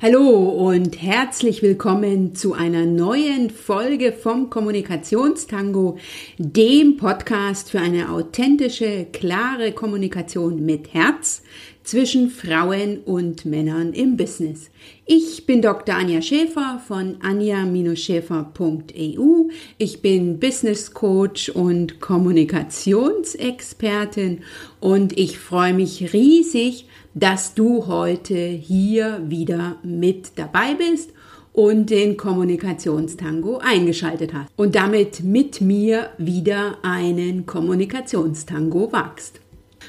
Hallo und herzlich willkommen zu einer neuen Folge vom Kommunikationstango, dem Podcast für eine authentische, klare Kommunikation mit Herz zwischen Frauen und Männern im Business. Ich bin Dr. Anja Schäfer von anja-schäfer.eu. Ich bin Business Coach und Kommunikationsexpertin und ich freue mich riesig, dass du heute hier wieder mit dabei bist und den Kommunikationstango eingeschaltet hast und damit mit mir wieder einen Kommunikationstango wachst.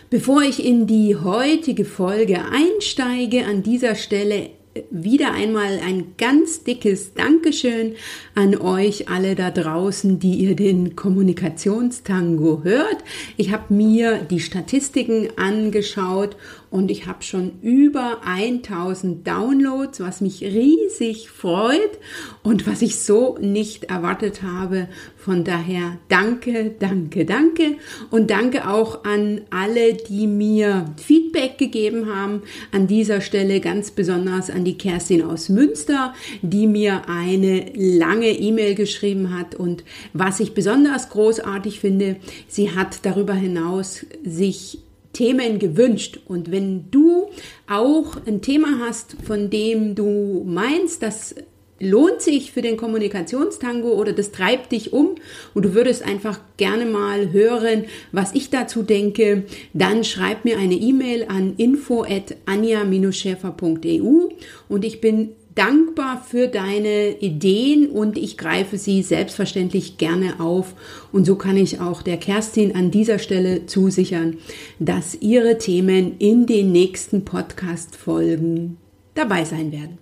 Bevor ich in die heutige Folge einsteige, an dieser Stelle wieder einmal ein ganz dickes Dankeschön an euch alle da draußen, die ihr den Kommunikationstango hört. Ich habe mir die Statistiken angeschaut und ich habe schon über 1000 Downloads, was mich riesig freut und was ich so nicht erwartet habe. Von daher danke, danke, danke und danke auch an alle, die mir Feedback gegeben haben. An dieser Stelle ganz besonders an die Kerstin aus Münster, die mir eine lange E-Mail geschrieben hat und was ich besonders großartig finde, sie hat darüber hinaus sich Themen gewünscht. Und wenn du auch ein Thema hast, von dem du meinst, das lohnt sich für den Kommunikationstango oder das treibt dich um und du würdest einfach gerne mal hören, was ich dazu denke, dann schreib mir eine E-Mail an info at anja-schäfer.eu und ich bin dankbar für deine Ideen und ich greife sie selbstverständlich gerne auf. Und so kann ich auch der Kerstin an dieser Stelle zusichern, dass ihre Themen in den nächsten Podcast-Folgen dabei sein werden.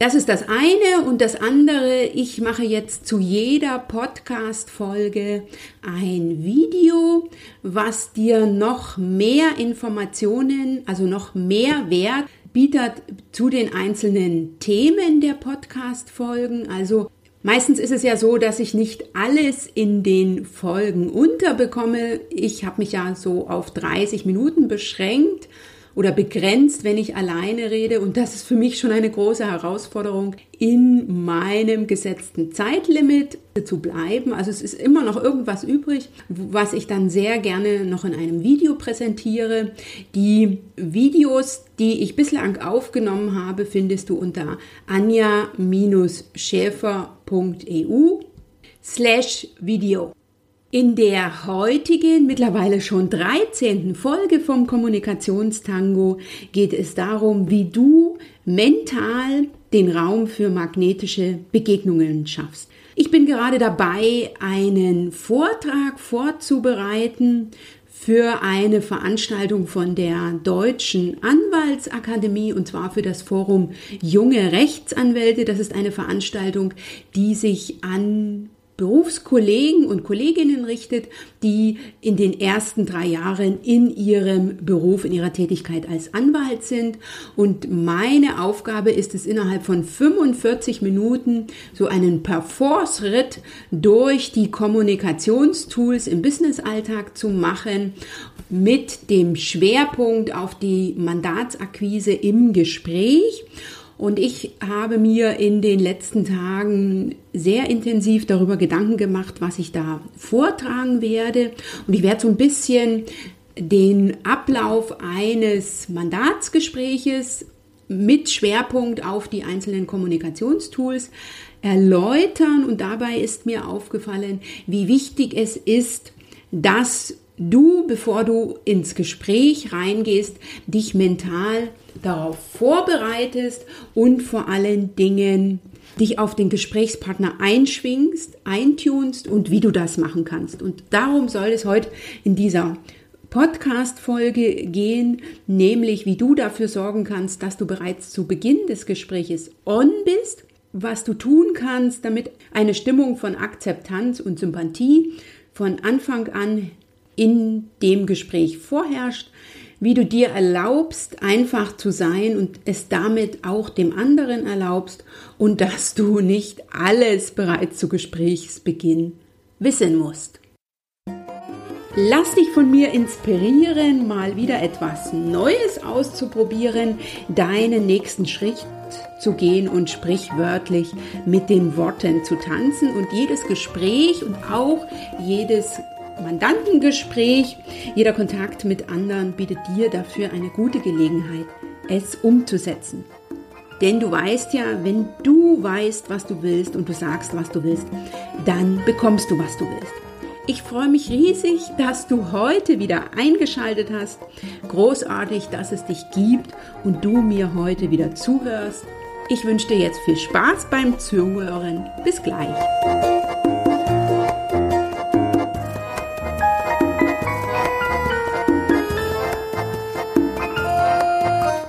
Das ist das eine und das andere, ich mache jetzt zu jeder Podcast-Folge ein Video, was dir noch mehr Informationen, also noch mehr Wert bietet zu den einzelnen Themen der Podcast-Folgen. Also meistens ist es ja so, dass ich nicht alles in den Folgen unterbekomme. Ich habe mich ja so auf 30 Minuten beschränkt oder begrenzt, wenn ich alleine rede. Und das ist für mich schon eine große Herausforderung, in meinem gesetzten Zeitlimit zu bleiben. Also es ist immer noch irgendwas übrig, was ich dann sehr gerne noch in einem Video präsentiere. Die Videos, die ich bislang aufgenommen habe, findest du unter anja-schäfer.eu slash Video. In der heutigen, mittlerweile schon 13. Folge vom Kommunikationstango geht es darum, wie du mental den Raum für magnetische Begegnungen schaffst. Ich bin gerade dabei, einen Vortrag vorzubereiten für eine Veranstaltung von der Deutschen Anwaltsakademie und zwar für das Forum Junge Rechtsanwälte. Das ist eine Veranstaltung, die sich an Berufskollegen und Kolleginnen richtet, die in den ersten drei Jahren in ihrem Beruf, in ihrer Tätigkeit als Anwalt sind. Und meine Aufgabe ist es, innerhalb von 45 Minuten so einen Perforce-Ritt durch die Kommunikationstools im Businessalltag zu machen mit dem Schwerpunkt auf die Mandatsakquise im Gespräch. Und ich habe mir in den letzten Tagen sehr intensiv darüber Gedanken gemacht, was ich da vortragen werde. Und ich werde so ein bisschen den Ablauf eines Mandatsgespräches mit Schwerpunkt auf die einzelnen Kommunikationstools erläutern. Und dabei ist mir aufgefallen, wie wichtig es ist, dass du, bevor du ins Gespräch reingehst, dich mental darauf vorbereitest und vor allen Dingen dich auf den Gesprächspartner einschwingst, eintunst und wie du das machen kannst. Und darum soll es heute in dieser Podcast-Folge gehen, nämlich wie du dafür sorgen kannst, dass du bereits zu Beginn des Gespräches on bist, was du tun kannst, damit eine Stimmung von Akzeptanz und Sympathie von Anfang an in dem Gespräch vorherrscht, wie du dir erlaubst, einfach zu sein und es damit auch dem anderen erlaubst und dass du nicht alles bereits zu Gesprächsbeginn wissen musst. Lass dich von mir inspirieren, mal wieder etwas Neues auszuprobieren, deinen nächsten Schritt zu gehen und sprichwörtlich mit den Worten zu tanzen und jedes Gespräch und auch jedes Mandantengespräch, jeder Kontakt mit anderen bietet dir dafür eine gute Gelegenheit, es umzusetzen. Denn du weißt ja, wenn du weißt, was du willst und du sagst, was du willst, dann bekommst du, was du willst. Ich freue mich riesig, dass du heute wieder eingeschaltet hast. Großartig, dass es dich gibt und du mir heute wieder zuhörst. Ich wünsche dir jetzt viel Spaß beim Zuhören. Bis gleich.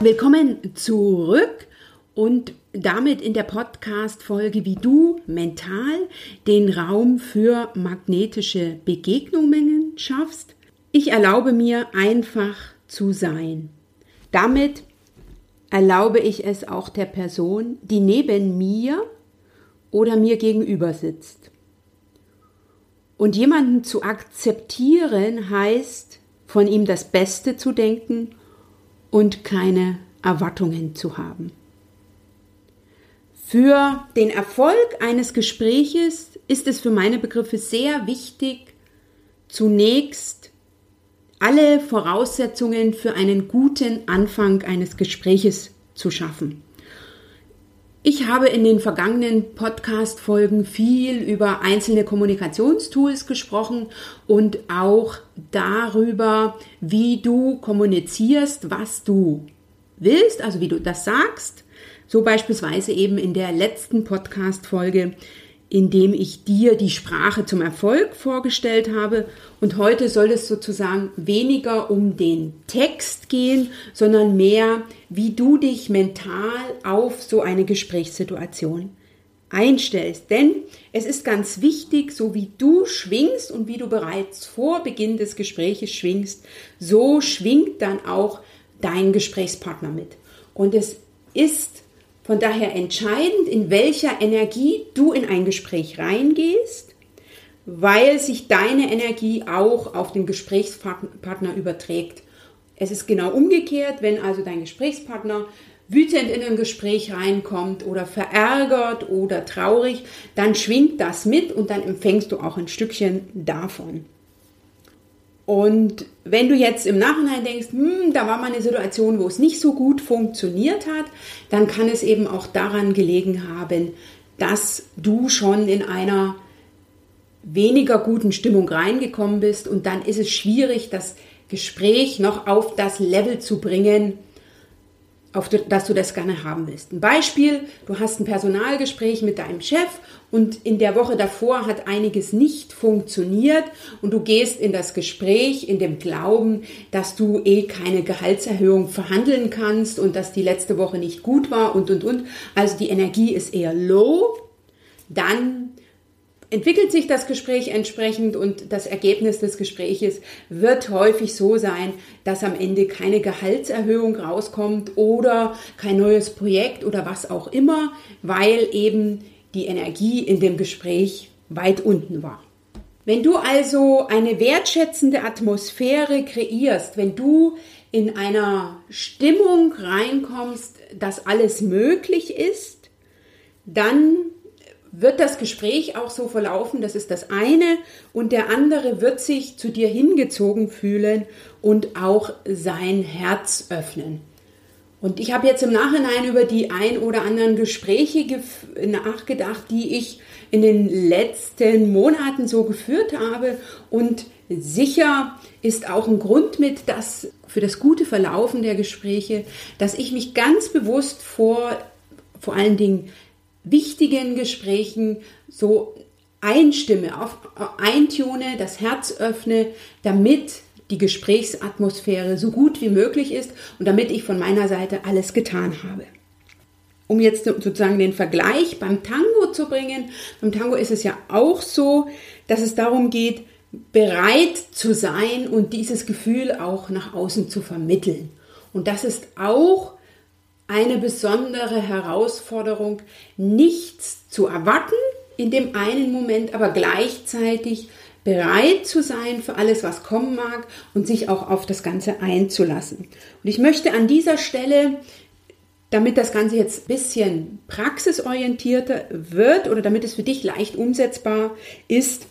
Willkommen zurück und damit in der Podcast-Folge, wie du mental den Raum für magnetische Begegnungen schaffst. Ich erlaube mir einfach zu sein. Damit erlaube ich es auch der Person, die neben mir oder mir gegenüber sitzt. Und jemanden zu akzeptieren heißt, von ihm das Beste zu denken und keine Erwartungen zu haben. Für den Erfolg eines Gespräches ist es für meine Begriffe sehr wichtig, zunächst alle Voraussetzungen für einen guten Anfang eines Gespräches zu schaffen. Ich habe in den vergangenen Podcast-Folgen viel über einzelne Kommunikationstools gesprochen und auch darüber, wie du kommunizierst, was du willst, also wie du das sagst. So beispielsweise eben in der letzten Podcast-Folge, in dem ich dir die Sprache zum Erfolg vorgestellt habe. Und heute soll es sozusagen weniger um den Text gehen, sondern mehr, wie du dich mental auf so eine Gesprächssituation einstellst. Denn es ist ganz wichtig, so wie du schwingst und wie du bereits vor Beginn des Gespräches schwingst, so schwingt dann auch dein Gesprächspartner mit. Und es ist von daher entscheidend, in welcher Energie du in ein Gespräch reingehst, weil sich deine Energie auch auf den Gesprächspartner überträgt. Es ist genau umgekehrt, wenn also dein Gesprächspartner wütend in ein Gespräch reinkommt oder verärgert oder traurig, dann schwingt das mit und dann empfängst du auch ein Stückchen davon. Und wenn du jetzt im Nachhinein denkst, hm, da war mal eine Situation, wo es nicht so gut funktioniert hat, dann kann es eben auch daran gelegen haben, dass du schon in einer weniger guten Stimmung reingekommen bist. Und dann ist es schwierig, das Gespräch noch auf das Level zu bringen, auf das du das gerne haben willst. Ein Beispiel, du hast ein Personalgespräch mit deinem Chef und in der Woche davor hat einiges nicht funktioniert und du gehst in das Gespräch in dem Glauben, dass du eh keine Gehaltserhöhung verhandeln kannst und dass die letzte Woche nicht gut war und und und. Also die Energie ist eher low. Dann entwickelt sich das Gespräch entsprechend und das Ergebnis des Gespräches wird häufig so sein, dass am Ende keine Gehaltserhöhung rauskommt oder kein neues Projekt oder was auch immer, weil eben die Energie in dem Gespräch weit unten war. Wenn du also eine wertschätzende Atmosphäre kreierst, wenn du in einer Stimmung reinkommst, dass alles möglich ist, dann wird das Gespräch auch so verlaufen, das ist das eine, und der andere wird sich zu dir hingezogen fühlen und auch sein Herz öffnen. Und ich habe jetzt im Nachhinein über die ein oder anderen Gespräche nachgedacht, die ich in den letzten Monaten so geführt habe. Und sicher ist auch ein Grund mit, dass für das gute Verlaufen der Gespräche, dass ich mich ganz bewusst vor vor allen Dingen wichtigen Gesprächen so einstimme, auf, eintune, das Herz öffne, damit die Gesprächsatmosphäre so gut wie möglich ist und damit ich von meiner Seite alles getan habe. Um jetzt sozusagen den Vergleich beim Tango zu bringen, beim Tango ist es ja auch so, dass es darum geht, bereit zu sein und dieses Gefühl auch nach außen zu vermitteln. Und das ist auch eine besondere Herausforderung, nichts zu erwarten in dem einen Moment, aber gleichzeitig bereit zu sein für alles, was kommen mag und sich auch auf das Ganze einzulassen. Und ich möchte an dieser Stelle damit das Ganze jetzt ein bisschen praxisorientierter wird oder damit es für dich leicht umsetzbar ist,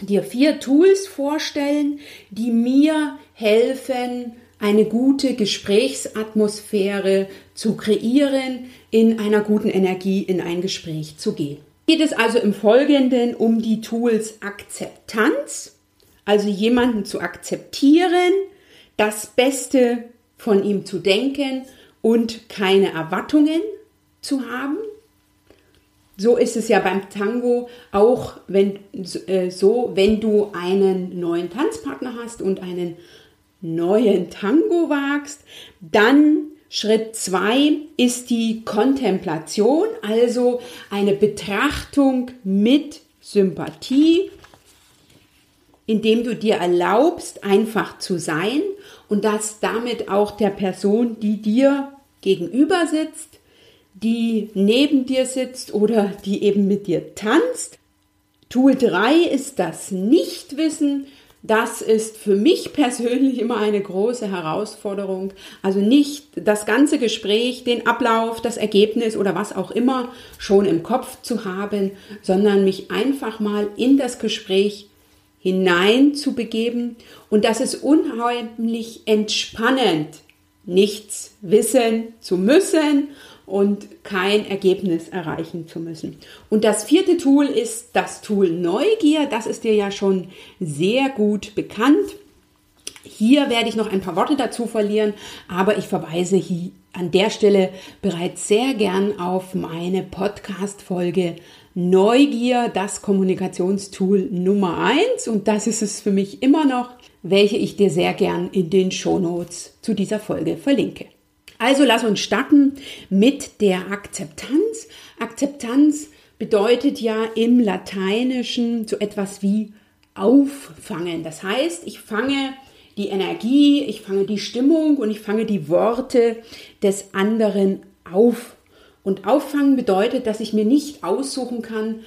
dir vier Tools vorstellen, die mir helfen, eine gute Gesprächsatmosphäre zu kreieren, in einer guten Energie in ein Gespräch zu gehen. Geht es also im Folgenden um die Tools Akzeptanz, also jemanden zu akzeptieren, das Beste von ihm zu denken und keine Erwartungen zu haben. So ist es ja beim Tango auch wenn, äh, so, wenn du einen neuen Tanzpartner hast und einen neuen Tango wagst, dann Schritt zwei ist die Kontemplation, also eine Betrachtung mit Sympathie, indem du dir erlaubst, einfach zu sein und das damit auch der Person, die dir gegenüber sitzt, die neben dir sitzt oder die eben mit dir tanzt. Tool 3 ist das Nichtwissen. Das ist für mich persönlich immer eine große Herausforderung. Also nicht das ganze Gespräch, den Ablauf, das Ergebnis oder was auch immer schon im Kopf zu haben, sondern mich einfach mal in das Gespräch hinein zu begeben. Und das ist unheimlich entspannend, nichts wissen zu müssen und kein Ergebnis erreichen zu müssen. Und das vierte Tool ist das Tool Neugier. Das ist dir ja schon sehr gut bekannt. Hier werde ich noch ein paar Worte dazu verlieren, aber ich verweise hier an der Stelle bereits sehr gern auf meine Podcast-Folge Neugier, das Kommunikationstool Nummer eins und das ist es für mich immer noch, welche ich dir sehr gern in den Shownotes zu dieser Folge verlinke. Also lass uns starten mit der Akzeptanz. Akzeptanz bedeutet ja im Lateinischen so etwas wie auffangen. Das heißt, ich fange die Energie, ich fange die Stimmung und ich fange die Worte des anderen auf. Und auffangen bedeutet, dass ich mir nicht aussuchen kann,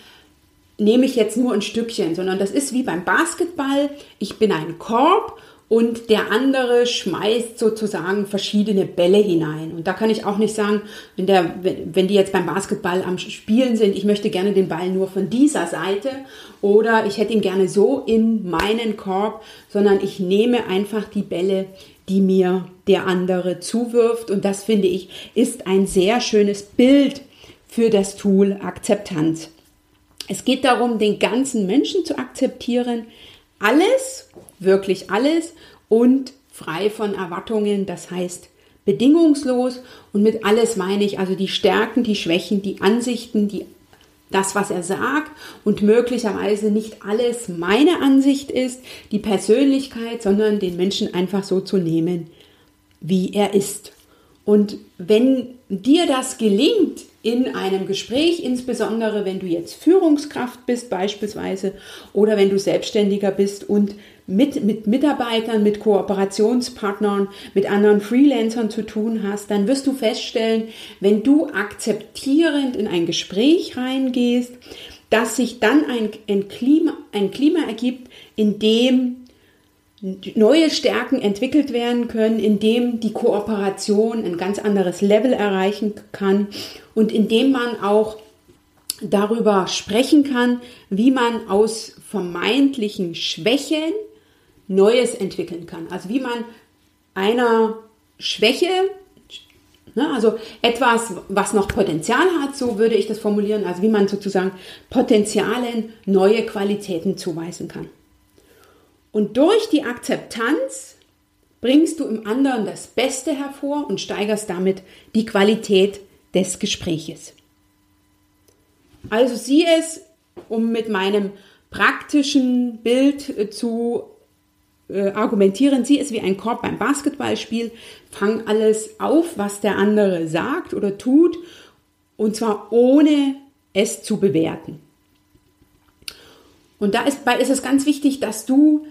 nehme ich jetzt nur ein Stückchen, sondern das ist wie beim Basketball. Ich bin ein Korb und der andere schmeißt sozusagen verschiedene Bälle hinein. Und da kann ich auch nicht sagen, wenn, der, wenn die jetzt beim Basketball am Spielen sind, ich möchte gerne den Ball nur von dieser Seite oder ich hätte ihn gerne so in meinen Korb, sondern ich nehme einfach die Bälle, die mir der andere zuwirft. Und das finde ich ist ein sehr schönes Bild für das Tool Akzeptanz. Es geht darum, den ganzen Menschen zu akzeptieren. Alles, wirklich alles und frei von Erwartungen, das heißt bedingungslos. Und mit alles meine ich also die Stärken, die Schwächen, die Ansichten, die das, was er sagt und möglicherweise nicht alles meine Ansicht ist, die Persönlichkeit, sondern den Menschen einfach so zu nehmen, wie er ist. Und wenn dir das gelingt in einem Gespräch, insbesondere wenn du jetzt Führungskraft bist beispielsweise oder wenn du Selbstständiger bist und mit, mit Mitarbeitern, mit Kooperationspartnern, mit anderen Freelancern zu tun hast, dann wirst du feststellen, wenn du akzeptierend in ein Gespräch reingehst, dass sich dann ein, ein, Klima, ein Klima ergibt, in dem neue Stärken entwickelt werden können, in dem die Kooperation ein ganz anderes Level erreichen kann und in dem man auch darüber sprechen kann, wie man aus vermeintlichen Schwächen Neues entwickeln kann. Also wie man einer Schwäche, ne, also etwas, was noch Potenzial hat, so würde ich das formulieren, also wie man sozusagen Potenzialen neue Qualitäten zuweisen kann. Und durch die Akzeptanz bringst du im anderen das Beste hervor und steigerst damit die Qualität des Gespräches. Also sieh es, um mit meinem praktischen Bild äh, zu äh, argumentieren, sieh es wie ein Korb beim Basketballspiel, fang alles auf, was der andere sagt oder tut, und zwar ohne es zu bewerten. Und da ist, ist es ganz wichtig, dass du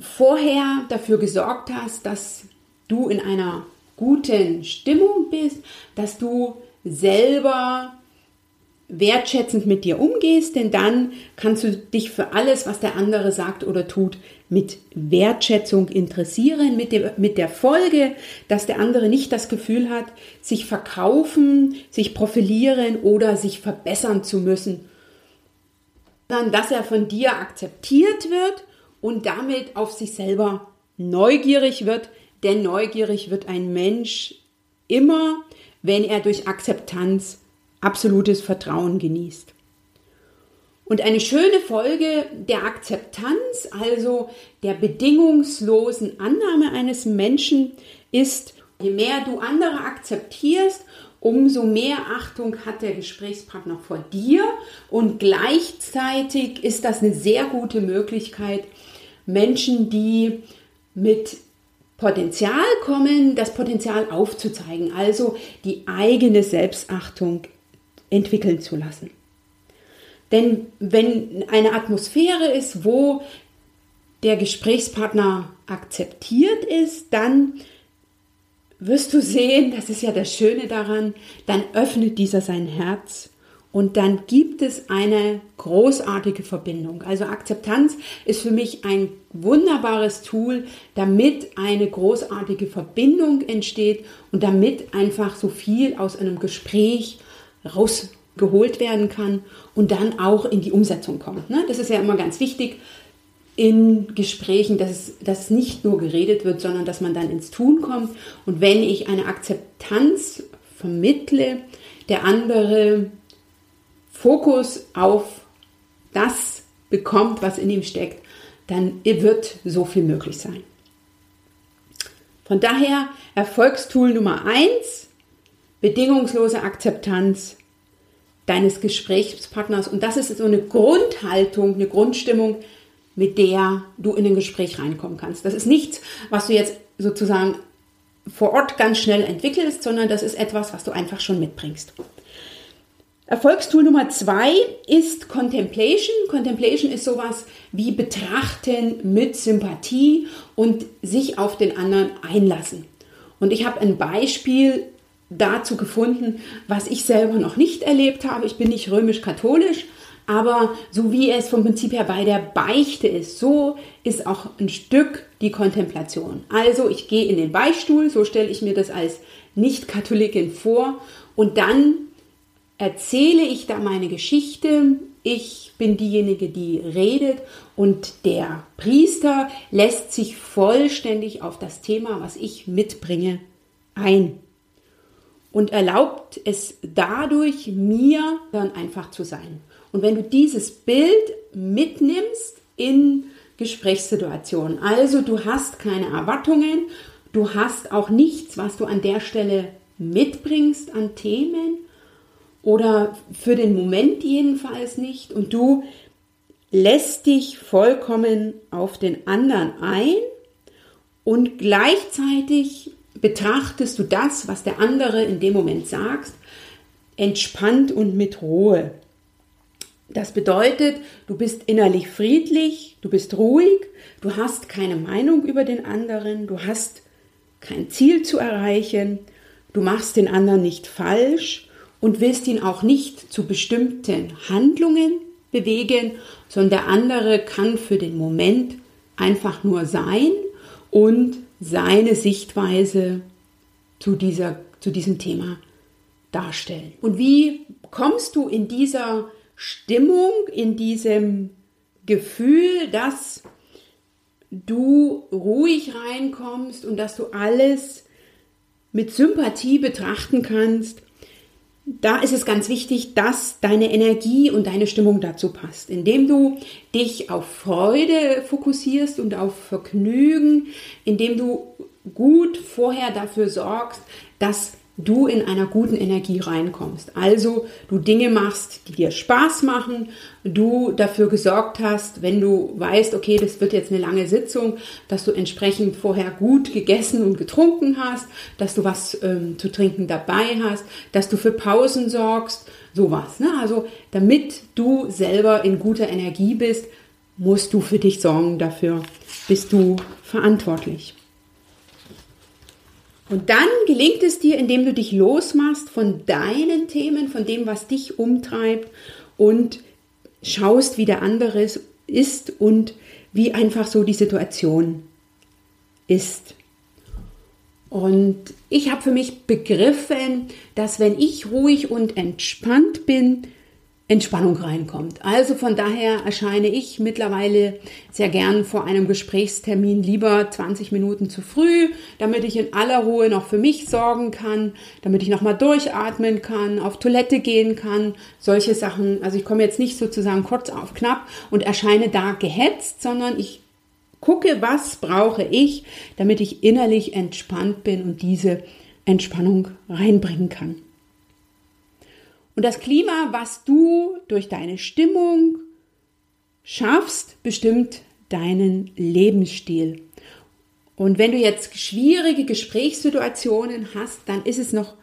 vorher dafür gesorgt hast, dass du in einer guten Stimmung bist, dass du selber wertschätzend mit dir umgehst, denn dann kannst du dich für alles, was der andere sagt oder tut, mit Wertschätzung interessieren, mit, dem, mit der Folge, dass der andere nicht das Gefühl hat, sich verkaufen, sich profilieren oder sich verbessern zu müssen, sondern dass er von dir akzeptiert wird und damit auf sich selber neugierig wird, denn neugierig wird ein Mensch immer, wenn er durch Akzeptanz absolutes Vertrauen genießt. Und eine schöne Folge der Akzeptanz, also der bedingungslosen Annahme eines Menschen, ist, je mehr du andere akzeptierst, umso mehr Achtung hat der Gesprächspartner vor dir und gleichzeitig ist das eine sehr gute Möglichkeit, Menschen, die mit Potenzial kommen, das Potenzial aufzuzeigen, also die eigene Selbstachtung entwickeln zu lassen. Denn wenn eine Atmosphäre ist, wo der Gesprächspartner akzeptiert ist, dann wirst du sehen, das ist ja das Schöne daran, dann öffnet dieser sein Herz und dann gibt es eine großartige Verbindung. Also Akzeptanz ist für mich ein wunderbares Tool, damit eine großartige Verbindung entsteht und damit einfach so viel aus einem Gespräch rausgeholt werden kann und dann auch in die Umsetzung kommt. Ne? Das ist ja immer ganz wichtig in Gesprächen, dass dass nicht nur geredet wird, sondern dass man dann ins Tun kommt. Und wenn ich eine Akzeptanz vermittle, der andere Fokus auf das bekommt, was in ihm steckt, dann wird so viel möglich sein. Von daher Erfolgstool Nummer eins bedingungslose Akzeptanz deines Gesprächspartners. Und das ist so eine Grundhaltung, eine Grundstimmung, mit der du in ein Gespräch reinkommen kannst. Das ist nichts, was du jetzt sozusagen vor Ort ganz schnell entwickelst, sondern das ist etwas, was du einfach schon mitbringst. Erfolgstool Nummer zwei ist Contemplation. Contemplation ist sowas wie Betrachten mit Sympathie und sich auf den anderen einlassen. Und ich habe ein Beispiel dazu gefunden, was ich selber noch nicht erlebt habe. Ich bin nicht römisch-katholisch, aber so wie es vom Prinzip her bei der Beichte ist, so ist auch ein Stück die Kontemplation. Also ich gehe in den Beichtstuhl, so stelle ich mir das als Nicht-Katholikin vor und dann erzähle ich da meine Geschichte. Ich bin diejenige, die redet und der Priester lässt sich vollständig auf das Thema, was ich mitbringe, ein und erlaubt es dadurch mir dann einfach zu sein. Und wenn du dieses Bild mitnimmst in Gesprächssituationen, also du hast keine Erwartungen, du hast auch nichts, was du an der Stelle mitbringst an Themen oder für den Moment jedenfalls nicht und du lässt dich vollkommen auf den anderen ein und gleichzeitig betrachtest du das, was der andere in dem Moment sagt, entspannt und mit Ruhe. Das bedeutet, du bist innerlich friedlich, du bist ruhig, du hast keine Meinung über den anderen, du hast kein Ziel zu erreichen, du machst den anderen nicht falsch und willst ihn auch nicht zu bestimmten Handlungen bewegen, sondern der andere kann für den Moment einfach nur sein und seine Sichtweise zu, dieser, zu diesem Thema darstellen. Und wie kommst du in dieser Stimmung, in diesem Gefühl, dass du ruhig reinkommst und dass du alles mit Sympathie betrachten kannst da ist es ganz wichtig, dass deine Energie und deine Stimmung dazu passt. Indem du dich auf Freude fokussierst und auf Vergnügen, indem du gut vorher dafür sorgst, dass du in einer guten Energie reinkommst. Also du Dinge machst, die dir Spaß machen, du dafür gesorgt hast, wenn du weißt, okay, das wird jetzt eine lange Sitzung, dass du entsprechend vorher gut gegessen und getrunken hast, dass du was ähm, zu trinken dabei hast, dass du für Pausen sorgst, sowas. Ne? Also damit du selber in guter Energie bist, musst du für dich sorgen, dafür bist du verantwortlich. Und dann gelingt es dir, indem du dich losmachst von deinen Themen, von dem, was dich umtreibt und schaust, wie der andere ist und wie einfach so die Situation ist. Und ich habe für mich begriffen, dass wenn ich ruhig und entspannt bin, Entspannung reinkommt. Also von daher erscheine ich mittlerweile sehr gern vor einem Gesprächstermin lieber 20 Minuten zu früh, damit ich in aller Ruhe noch für mich sorgen kann, damit ich nochmal durchatmen kann, auf Toilette gehen kann, solche Sachen. Also ich komme jetzt nicht sozusagen kurz auf knapp und erscheine da gehetzt, sondern ich gucke, was brauche ich, damit ich innerlich entspannt bin und diese Entspannung reinbringen kann. Und das Klima, was du durch deine Stimmung schaffst, bestimmt deinen Lebensstil. Und wenn du jetzt schwierige Gesprächssituationen hast, dann ist es noch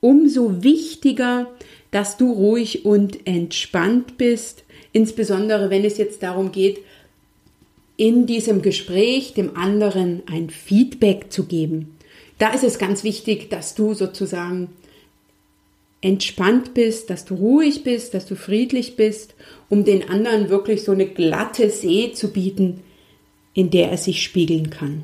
umso wichtiger, dass du ruhig und entspannt bist, insbesondere wenn es jetzt darum geht, in diesem Gespräch dem anderen ein Feedback zu geben. Da ist es ganz wichtig, dass du sozusagen entspannt bist, dass du ruhig bist, dass du friedlich bist, um den anderen wirklich so eine glatte See zu bieten, in der er sich spiegeln kann.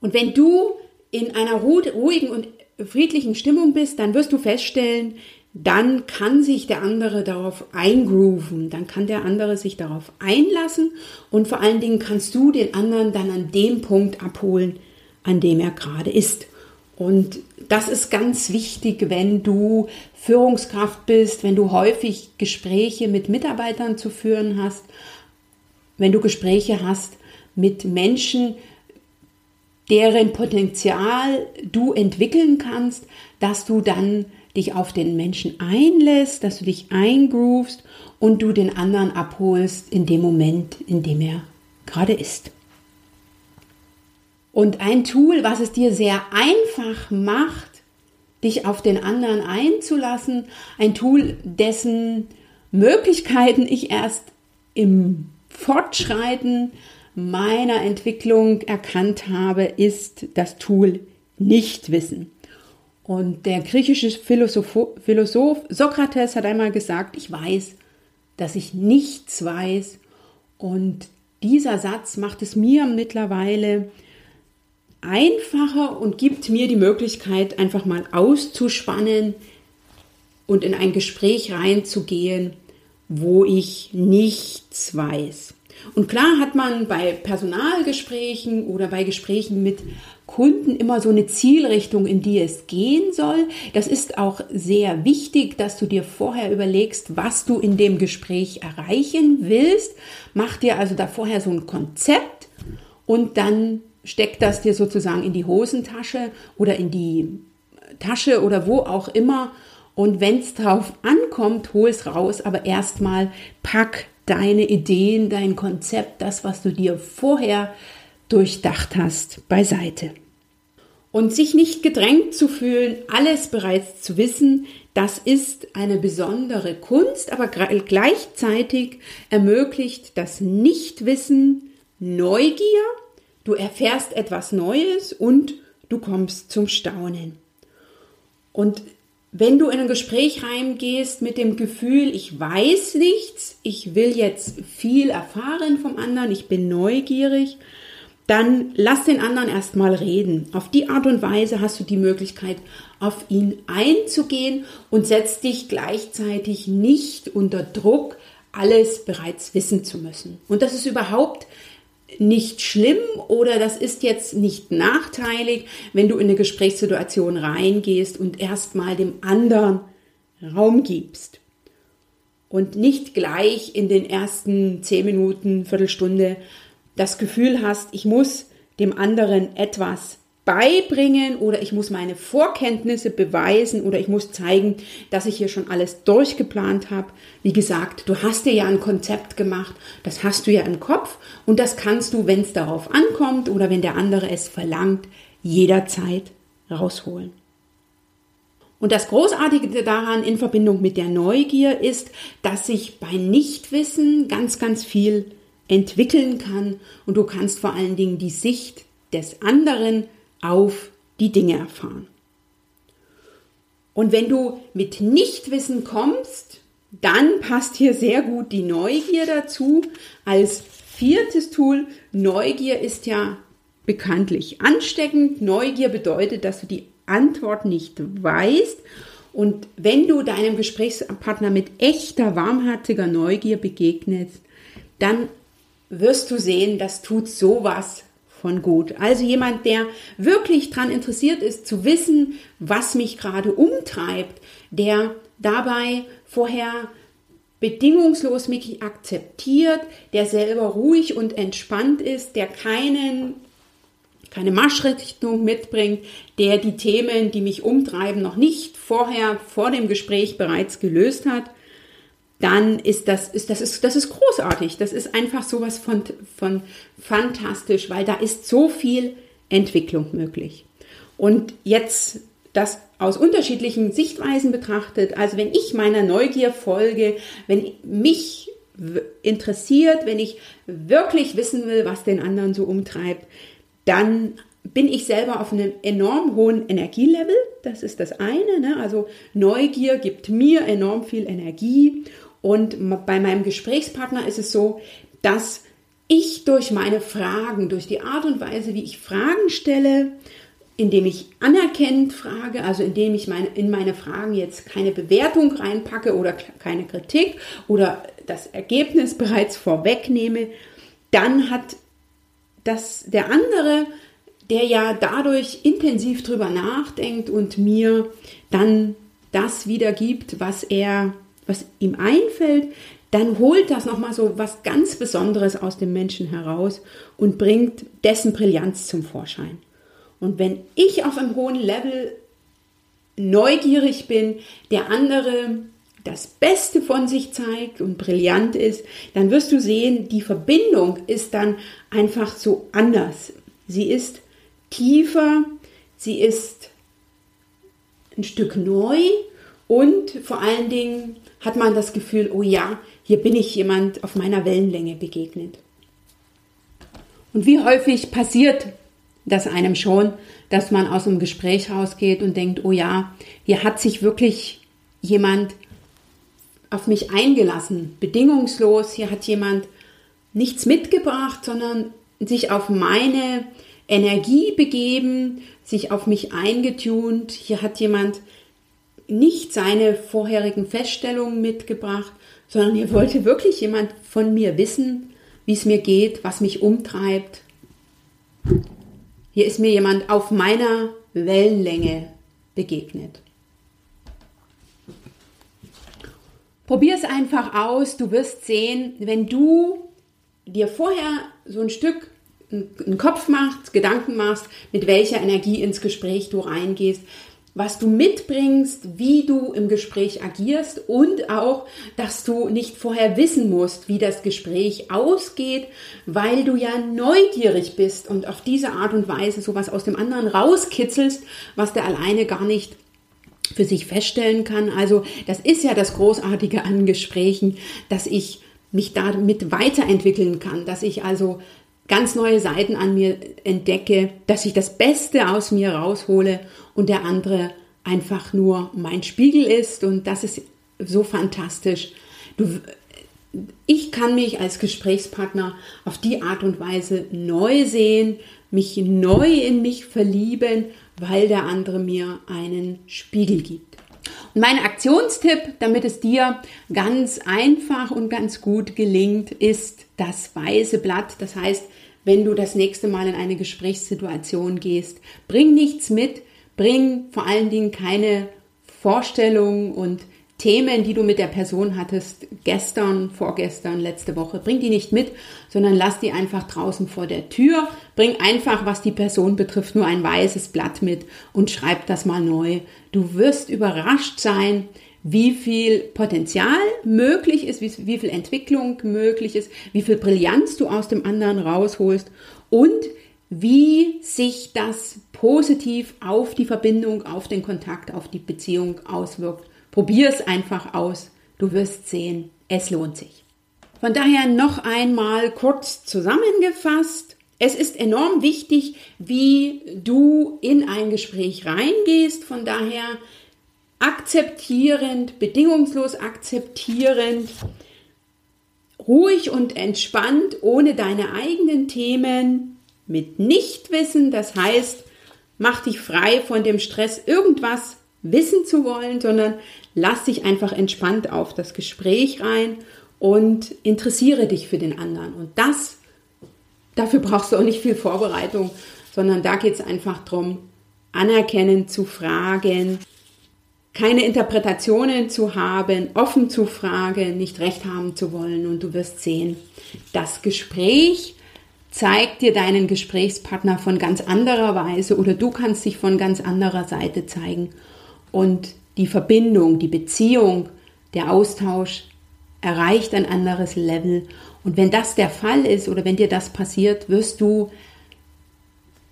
Und wenn du in einer ruhigen und friedlichen Stimmung bist, dann wirst du feststellen, dann kann sich der andere darauf eingrooven, dann kann der andere sich darauf einlassen und vor allen Dingen kannst du den anderen dann an dem Punkt abholen, an dem er gerade ist. Und das ist ganz wichtig, wenn du Führungskraft bist, wenn du häufig Gespräche mit Mitarbeitern zu führen hast, wenn du Gespräche hast mit Menschen, deren Potenzial du entwickeln kannst, dass du dann dich auf den Menschen einlässt, dass du dich eingroovst und du den anderen abholst in dem Moment, in dem er gerade ist. Und ein Tool, was es dir sehr einfach macht, dich auf den anderen einzulassen, ein Tool, dessen Möglichkeiten ich erst im Fortschreiten meiner Entwicklung erkannt habe, ist das Tool Nichtwissen. Und der griechische Philosoph, Philosoph Sokrates hat einmal gesagt, ich weiß, dass ich nichts weiß. Und dieser Satz macht es mir mittlerweile einfacher und gibt mir die Möglichkeit, einfach mal auszuspannen und in ein Gespräch reinzugehen, wo ich nichts weiß. Und klar hat man bei Personalgesprächen oder bei Gesprächen mit Kunden immer so eine Zielrichtung, in die es gehen soll. Das ist auch sehr wichtig, dass du dir vorher überlegst, was du in dem Gespräch erreichen willst. Mach dir also da vorher so ein Konzept und dann steck das dir sozusagen in die Hosentasche oder in die Tasche oder wo auch immer. Und wenn es darauf ankommt, hol es raus, aber erstmal pack deine Ideen, dein Konzept, das, was du dir vorher durchdacht hast, beiseite. Und sich nicht gedrängt zu fühlen, alles bereits zu wissen, das ist eine besondere Kunst, aber gleichzeitig ermöglicht das Nichtwissen Neugier Du erfährst etwas Neues und du kommst zum Staunen. Und wenn du in ein Gespräch reingehst mit dem Gefühl, ich weiß nichts, ich will jetzt viel erfahren vom anderen, ich bin neugierig, dann lass den anderen erstmal reden. Auf die Art und Weise hast du die Möglichkeit, auf ihn einzugehen und setzt dich gleichzeitig nicht unter Druck, alles bereits wissen zu müssen. Und das ist überhaupt nicht schlimm oder das ist jetzt nicht nachteilig, wenn du in eine Gesprächssituation reingehst und erstmal dem anderen Raum gibst. Und nicht gleich in den ersten zehn Minuten, Viertelstunde das Gefühl hast, ich muss dem anderen etwas beibringen oder ich muss meine Vorkenntnisse beweisen oder ich muss zeigen, dass ich hier schon alles durchgeplant habe. Wie gesagt, du hast dir ja ein Konzept gemacht, das hast du ja im Kopf und das kannst du, wenn es darauf ankommt oder wenn der andere es verlangt, jederzeit rausholen. Und das Großartige daran in Verbindung mit der Neugier ist, dass sich bei Nichtwissen ganz, ganz viel entwickeln kann und du kannst vor allen Dingen die Sicht des anderen auf die Dinge erfahren. Und wenn du mit Nichtwissen kommst, dann passt hier sehr gut die Neugier dazu. Als viertes Tool, Neugier ist ja bekanntlich ansteckend. Neugier bedeutet, dass du die Antwort nicht weißt. Und wenn du deinem Gesprächspartner mit echter, warmherziger Neugier begegnest, dann wirst du sehen, das tut sowas von gut. Also jemand, der wirklich daran interessiert ist, zu wissen, was mich gerade umtreibt, der dabei vorher bedingungslos mich akzeptiert, der selber ruhig und entspannt ist, der keinen keine Marschrichtung mitbringt, der die Themen, die mich umtreiben, noch nicht vorher vor dem Gespräch bereits gelöst hat, dann ist das, ist, das, ist, das ist großartig. Das ist einfach sowas von, von fantastisch, weil da ist so viel Entwicklung möglich. Und jetzt das aus unterschiedlichen Sichtweisen betrachtet, also wenn ich meiner Neugier folge, wenn mich interessiert, wenn ich wirklich wissen will, was den anderen so umtreibt, dann bin ich selber auf einem enorm hohen Energielevel. Das ist das eine. Ne? Also Neugier gibt mir enorm viel Energie und bei meinem Gesprächspartner ist es so, dass ich durch meine Fragen, durch die Art und Weise, wie ich Fragen stelle, indem ich anerkennend frage, also indem ich meine, in meine Fragen jetzt keine Bewertung reinpacke oder keine Kritik oder das Ergebnis bereits vorwegnehme, dann hat das der andere, der ja dadurch intensiv drüber nachdenkt und mir dann das wiedergibt, was er was ihm einfällt, dann holt das nochmal so was ganz Besonderes aus dem Menschen heraus und bringt dessen Brillanz zum Vorschein. Und wenn ich auf einem hohen Level neugierig bin, der andere das Beste von sich zeigt und brillant ist, dann wirst du sehen, die Verbindung ist dann einfach so anders. Sie ist tiefer, sie ist ein Stück neu und vor allen Dingen hat man das Gefühl, oh ja, hier bin ich jemand auf meiner Wellenlänge begegnet. Und wie häufig passiert das einem schon, dass man aus einem Gespräch rausgeht und denkt, oh ja, hier hat sich wirklich jemand auf mich eingelassen, bedingungslos, hier hat jemand nichts mitgebracht, sondern sich auf meine Energie begeben, sich auf mich eingetunt, hier hat jemand nicht seine vorherigen Feststellungen mitgebracht, sondern hier wollte wirklich jemand von mir wissen, wie es mir geht, was mich umtreibt. Hier ist mir jemand auf meiner Wellenlänge begegnet. Probier es einfach aus. Du wirst sehen, wenn du dir vorher so ein Stück einen Kopf machst, Gedanken machst, mit welcher Energie ins Gespräch du reingehst, was du mitbringst, wie du im Gespräch agierst und auch, dass du nicht vorher wissen musst, wie das Gespräch ausgeht, weil du ja neugierig bist und auf diese Art und Weise sowas aus dem anderen rauskitzelst, was der alleine gar nicht für sich feststellen kann. Also das ist ja das Großartige an Gesprächen, dass ich mich damit weiterentwickeln kann, dass ich also ganz neue Seiten an mir entdecke, dass ich das Beste aus mir raushole und der andere einfach nur mein Spiegel ist und das ist so fantastisch. Du, ich kann mich als Gesprächspartner auf die Art und Weise neu sehen, mich neu in mich verlieben, weil der andere mir einen Spiegel gibt. Und mein Aktionstipp, damit es dir ganz einfach und ganz gut gelingt, ist das weiße Blatt. Das heißt, wenn du das nächste Mal in eine Gesprächssituation gehst, bring nichts mit, bring vor allen Dingen keine Vorstellungen und Themen, die du mit der Person hattest, gestern, vorgestern, letzte Woche, bring die nicht mit, sondern lass die einfach draußen vor der Tür. Bring einfach, was die Person betrifft, nur ein weißes Blatt mit und schreib das mal neu. Du wirst überrascht sein, wie viel Potenzial möglich ist, wie, viel Entwicklung möglich ist, wie viel Brillanz du aus dem anderen rausholst und wie sich das positiv auf die Verbindung, auf den Kontakt, auf die Beziehung auswirkt. Probier es einfach aus. Du wirst sehen, es lohnt sich. Von daher noch einmal kurz zusammengefasst. Es ist enorm wichtig, wie du in ein Gespräch reingehst. Von daher akzeptierend, bedingungslos akzeptierend, ruhig und entspannt, ohne deine eigenen Themen, mit Nichtwissen. Das heißt, mach dich frei von dem Stress, irgendwas wissen zu wollen, sondern lass dich einfach entspannt auf das Gespräch rein und interessiere dich für den anderen. Und das, dafür brauchst du auch nicht viel Vorbereitung, sondern da geht es einfach darum, anerkennen zu fragen, keine Interpretationen zu haben, offen zu fragen, nicht recht haben zu wollen. Und du wirst sehen, das Gespräch zeigt dir deinen Gesprächspartner von ganz anderer Weise oder du kannst dich von ganz anderer Seite zeigen. Und die Verbindung, die Beziehung, der Austausch erreicht ein anderes Level. Und wenn das der Fall ist oder wenn dir das passiert, wirst du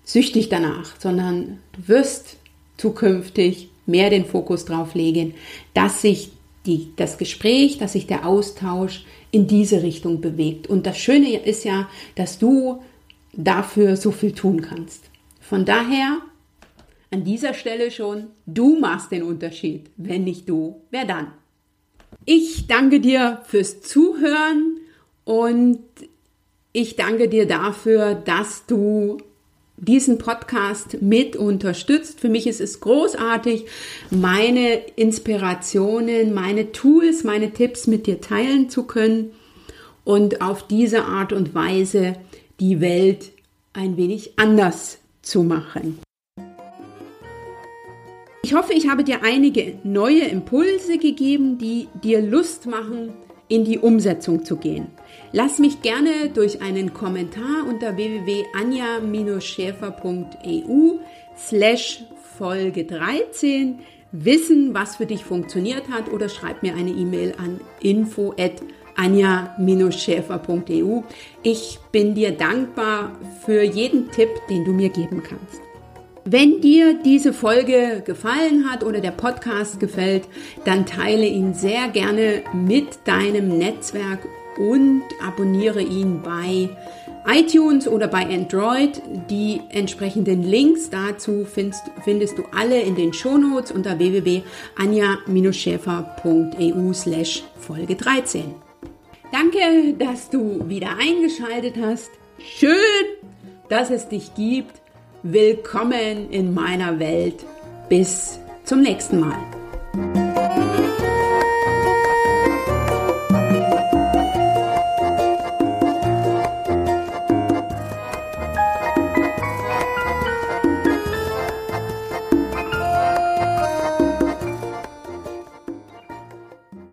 süchtig danach, sondern du wirst zukünftig mehr den Fokus drauf legen, dass sich die, das Gespräch, dass sich der Austausch in diese Richtung bewegt. Und das Schöne ist ja, dass du dafür so viel tun kannst. Von daher an dieser Stelle schon, du machst den Unterschied. Wenn nicht du, wer dann? Ich danke dir fürs Zuhören und ich danke dir dafür, dass du diesen Podcast mit unterstützt. Für mich ist es großartig, meine Inspirationen, meine Tools, meine Tipps mit dir teilen zu können und auf diese Art und Weise die Welt ein wenig anders zu machen. Ich hoffe, ich habe dir einige neue Impulse gegeben, die dir Lust machen, in die Umsetzung zu gehen. Lass mich gerne durch einen Kommentar unter www.anja-schäfer.eu slash Folge 13 wissen, was für dich funktioniert hat oder schreib mir eine E-Mail an info at anja-schäfer.eu. Ich bin dir dankbar für jeden Tipp, den du mir geben kannst. Wenn dir diese Folge gefallen hat oder der Podcast gefällt, dann teile ihn sehr gerne mit deinem Netzwerk und abonniere ihn bei iTunes oder bei Android. Die entsprechenden Links dazu findest, findest du alle in den Shownotes unter www.anja-schäfer.eu slash Folge 13. Danke, dass du wieder eingeschaltet hast. Schön, dass es dich gibt. Willkommen in meiner Welt. Bis zum nächsten Mal.